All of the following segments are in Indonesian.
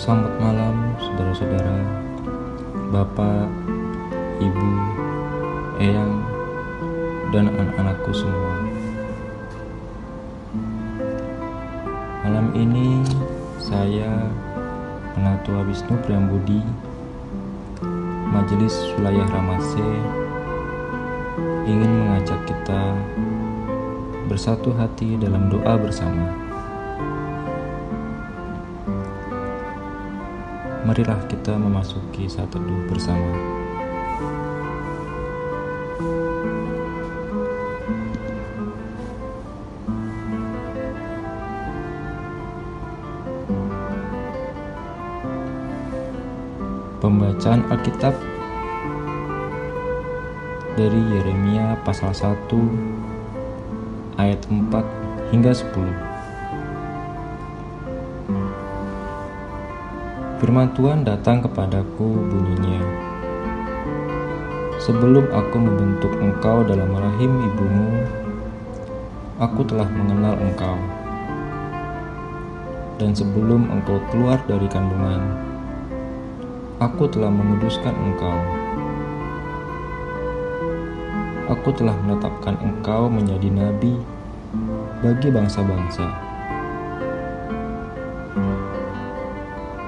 Selamat malam, saudara-saudara, bapak, ibu, eyang, dan anak-anakku semua. Malam ini saya, Penatua Wisnu Priambudi, Majelis Wilayah Ramase, ingin mengajak kita bersatu hati dalam doa bersama. Marilah kita memasuki saat teduh bersama. Pembacaan Alkitab dari Yeremia pasal 1 ayat 4 hingga 10. Firman Tuhan datang kepadaku bunyinya. Sebelum aku membentuk engkau dalam rahim ibumu, aku telah mengenal engkau. Dan sebelum engkau keluar dari kandungan, aku telah menguduskan engkau. Aku telah menetapkan engkau menjadi nabi bagi bangsa-bangsa.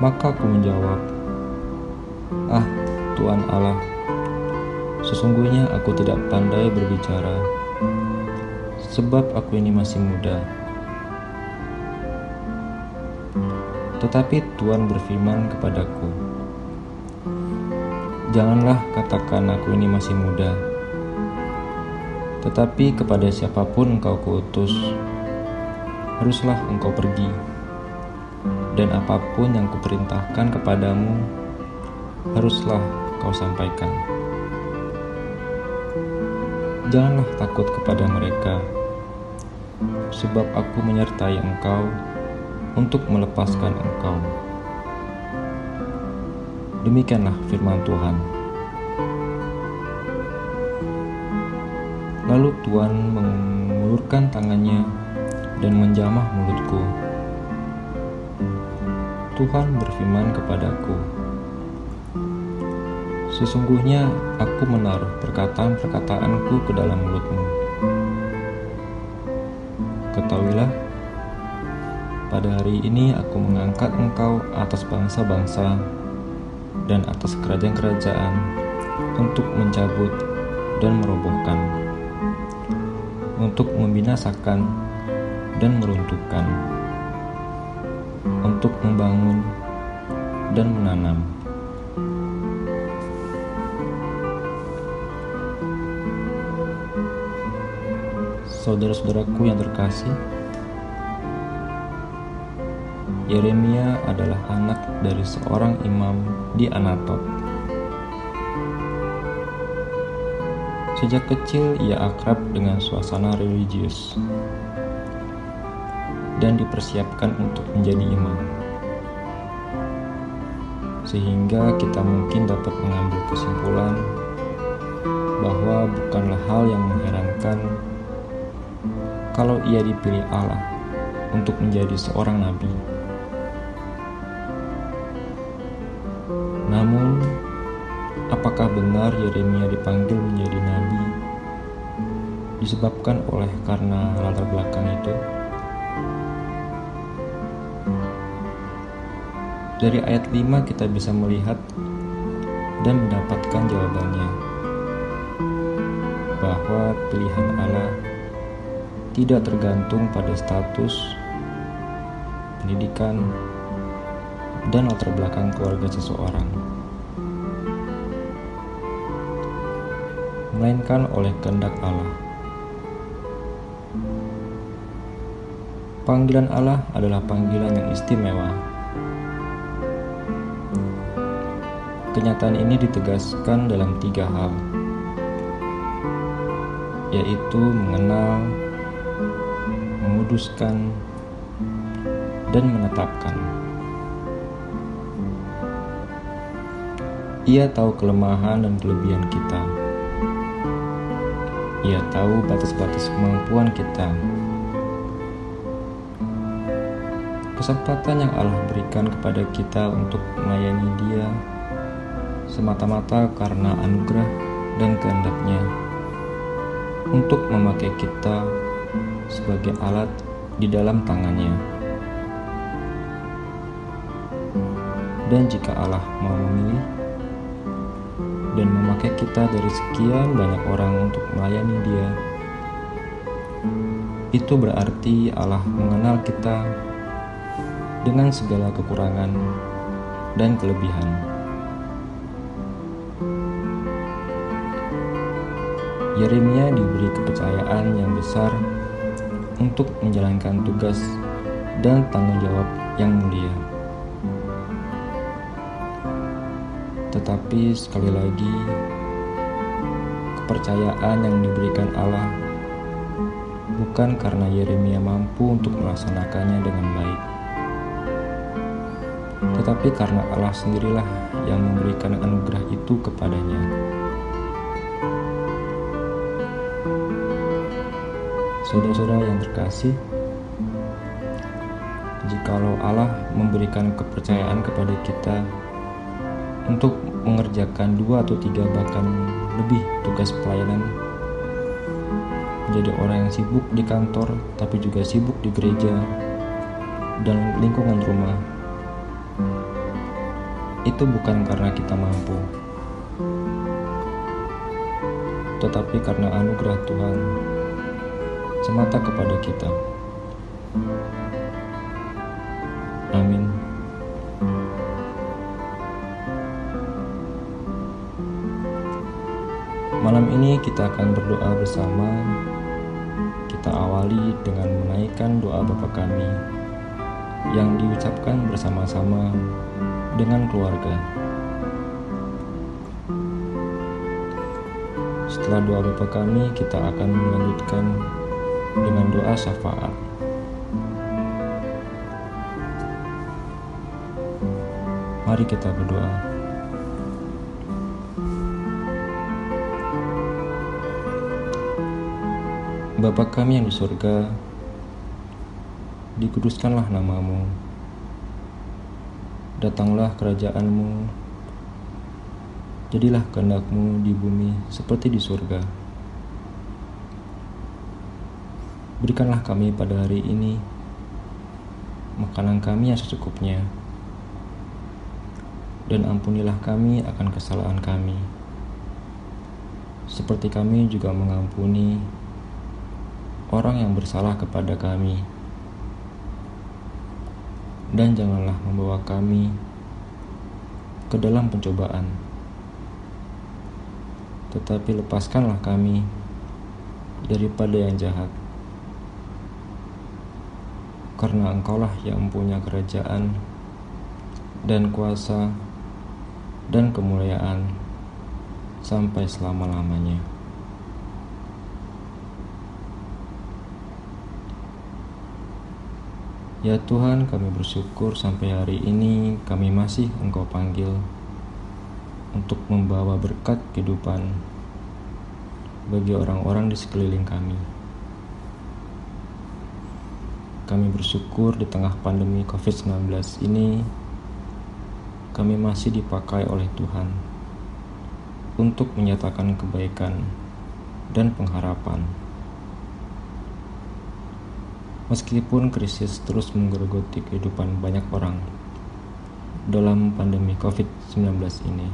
Maka aku menjawab, Ah Tuhan Allah, sesungguhnya aku tidak pandai berbicara, sebab aku ini masih muda. Tetapi Tuhan berfirman kepadaku, Janganlah katakan aku ini masih muda, tetapi kepada siapa pun engkau kuutus, haruslah engkau pergi, dan apa pun yang kuperintahkan kepadamu, haruslah kau sampaikan. Janganlah takut kepada mereka, sebab aku menyertai engkau untuk melepaskan engkau. Demikianlah firman Tuhan. Lalu Tuhan mengulurkan tangannya dan menjamah mulutku. Tuhan berfirman kepadaku, Sesungguhnya aku menaruh perkataan-perkataanku ke dalam mulutmu. Ketahuilah, pada hari ini aku mengangkat engkau atas bangsa-bangsa dan atas kerajaan-kerajaan untuk mencabut dan merobohkan, untuk membinasakan dan meruntuhkan, untuk membangun dan menanam. Saudara-saudaraku yang terkasih, Yeremia adalah anak dari seorang imam di Anatot. Sejak kecil ia akrab dengan suasana religius dan dipersiapkan untuk menjadi imam. Sehingga kita mungkin dapat mengambil kesimpulan bahwa bukanlah hal yang mengherankan kalau ia dipilih Allah untuk menjadi seorang nabi. Namun, apakah benar Yeremia dipanggil menjadi nabi disebabkan oleh karena latar belakang itu? Dari ayat 5 kita bisa melihat dan mendapatkan jawabannya bahwa pilihan Allah tidak tergantung pada status, pendidikan, dan latar belakang keluarga seseorang, melainkan oleh kehendak Allah. Panggilan Allah adalah panggilan yang istimewa. Kenyataan ini ditegaskan dalam tiga hal, yaitu mengenal, menguduskan, dan menetapkan. Ia tahu kelemahan dan kelebihan kita. Ia tahu batas-batas kemampuan kita. kesempatan yang Allah berikan kepada kita untuk melayani Dia semata-mata karena anugerah dan kehendaknya untuk memakai kita sebagai alat di dalam tangannya. Dan jika Allah mau memilih dan memakai kita dari sekian banyak orang untuk melayani Dia, itu berarti Allah mengenal kita dengan segala kekurangan dan kelebihan. Yeremia diberi kepercayaan yang besar untuk menjalankan tugas dan tanggung jawab yang mulia. Tetapi sekali lagi, kepercayaan yang diberikan Allah bukan karena Yeremia mampu untuk melaksanakannya dengan baik, tetapi karena Allah sendirilah yang memberikan anugerah itu kepadanya. Saudara-saudara yang terkasih, jikalau Allah memberikan kepercayaan kepada kita untuk mengerjakan dua atau tiga bahkan lebih tugas pelayanan menjadi orang yang sibuk di kantor tapi juga sibuk di gereja dan lingkungan rumah itu bukan karena kita mampu tetapi karena anugerah Tuhan semata kepada kita. Amin. Malam ini kita akan berdoa bersama. Kita awali dengan menaikkan doa Bapa kami yang diucapkan bersama-sama dengan keluarga. Setelah doa Bapa kami, kita akan melanjutkan dengan doa syafaat. Mari kita berdoa. Bapa kami yang di surga, dikuduskanlah namamu. Datanglah kerajaanmu, jadilah kehendakmu di bumi seperti di surga. Berikanlah kami pada hari ini makanan kami yang secukupnya, dan ampunilah kami akan kesalahan kami, seperti kami juga mengampuni orang yang bersalah kepada kami. Dan janganlah membawa kami ke dalam pencobaan, tetapi lepaskanlah kami daripada yang jahat karena engkaulah yang mempunyai kerajaan dan kuasa dan kemuliaan sampai selama-lamanya. Ya Tuhan, kami bersyukur sampai hari ini kami masih Engkau panggil untuk membawa berkat kehidupan bagi orang-orang di sekeliling kami. Kami bersyukur di tengah pandemi COVID-19 ini, kami masih dipakai oleh Tuhan untuk menyatakan kebaikan dan pengharapan. Meskipun krisis terus menggerogoti kehidupan banyak orang dalam pandemi COVID-19 ini,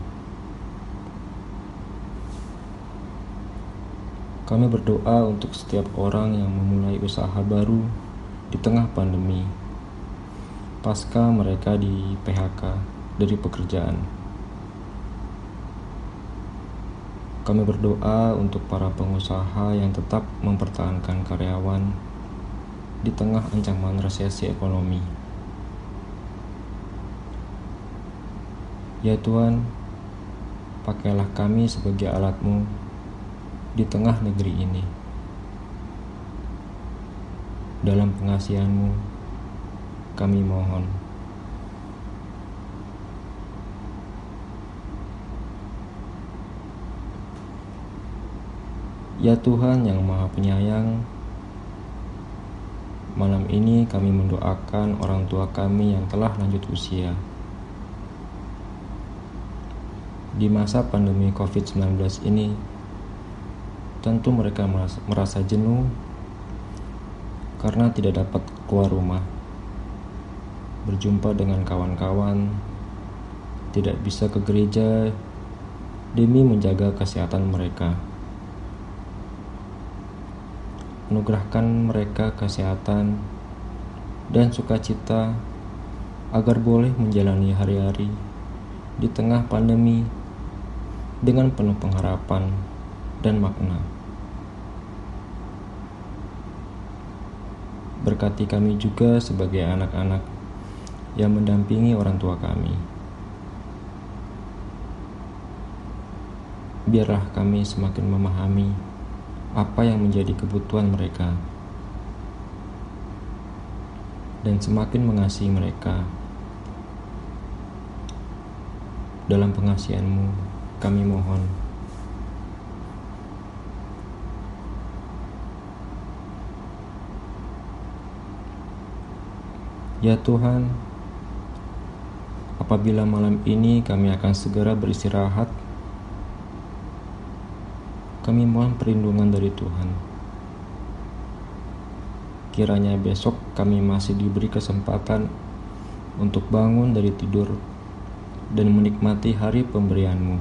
kami berdoa untuk setiap orang yang memulai usaha baru di tengah pandemi pasca mereka di PHK dari pekerjaan. Kami berdoa untuk para pengusaha yang tetap mempertahankan karyawan di tengah ancaman resesi ekonomi. Ya Tuhan, pakailah kami sebagai alatmu di tengah negeri ini dalam pengasihanmu kami mohon. Ya Tuhan yang Maha Penyayang, Malam ini kami mendoakan orang tua kami yang telah lanjut usia. Di masa pandemi COVID-19 ini, tentu mereka merasa jenuh karena tidak dapat keluar rumah, berjumpa dengan kawan-kawan, tidak bisa ke gereja demi menjaga kesehatan mereka. Anugerahkan mereka kesehatan dan sukacita agar boleh menjalani hari-hari di tengah pandemi dengan penuh pengharapan dan makna. Berkati kami juga sebagai anak-anak yang mendampingi orang tua kami. Biarlah kami semakin memahami apa yang menjadi kebutuhan mereka dan semakin mengasihi mereka. Dalam pengasihanmu, kami mohon. Ya Tuhan, apabila malam ini kami akan segera beristirahat, kami mohon perlindungan dari Tuhan. Kiranya besok kami masih diberi kesempatan untuk bangun dari tidur dan menikmati hari pemberianmu.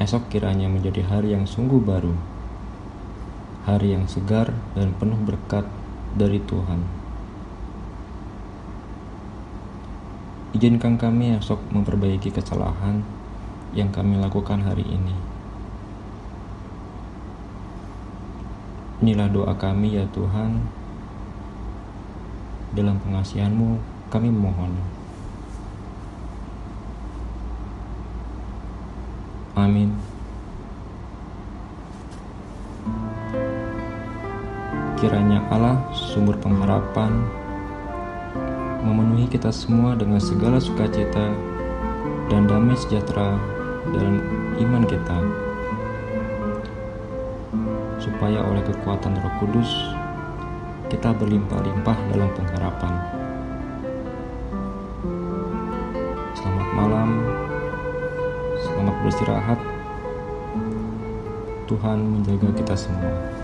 Esok kiranya menjadi hari yang sungguh baru, hari yang segar dan penuh berkat dari Tuhan. Izinkan kami esok memperbaiki kesalahan yang kami lakukan hari ini. Inilah doa kami ya Tuhan. Dalam pengasihanmu kami mohon. Amin. Kiranya Allah, sumber pengharapan, memenuhi kita semua dengan segala sukacita dan damai sejahtera dalam iman kita, supaya oleh kekuatan Roh Kudus kita berlimpah-limpah dalam pengharapan. Selamat malam, selamat beristirahat. Tuhan menjaga kita semua.